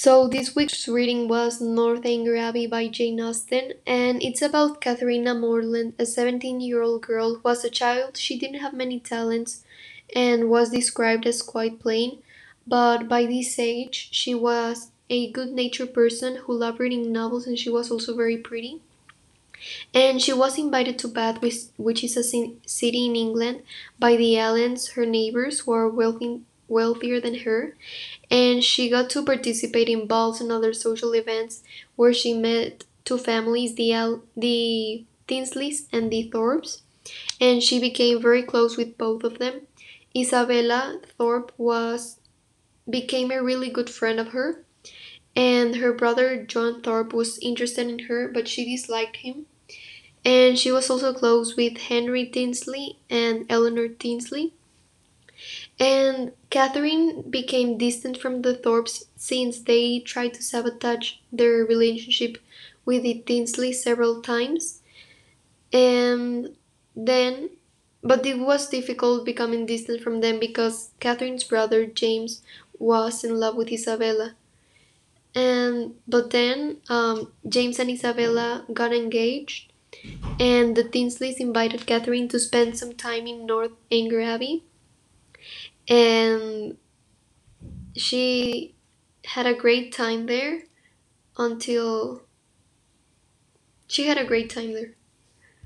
So this week's reading was Northanger Abbey by Jane Austen, and it's about Katharina Morland, a 17-year-old girl who was a child she didn't have many talents and was described as quite plain, but by this age she was a good-natured person who loved reading novels and she was also very pretty. And she was invited to Bath, which is a city in England, by the Allens, her neighbors, who are wealthy, wealthier than her, and she got to participate in balls and other social events where she met two families, the the Tilneys and the Thorpes, and she became very close with both of them. Isabella Thorpe was became a really good friend of her, and her brother John Thorpe was interested in her, but she disliked him. And she was also close with Henry Tilney and Eleanor Tilney. And Catherine became distant from the Thorpes since they tried to sabotage their relationship with the Tilney several times. And then, but it was difficult becoming distant from them because Catherine's brother James was in love with Isabella. And but then um, James and Isabella got engaged, and the Tilneys invited Catherine to spend some time in Northanger Abbey and she had a great time there until she had a great time there.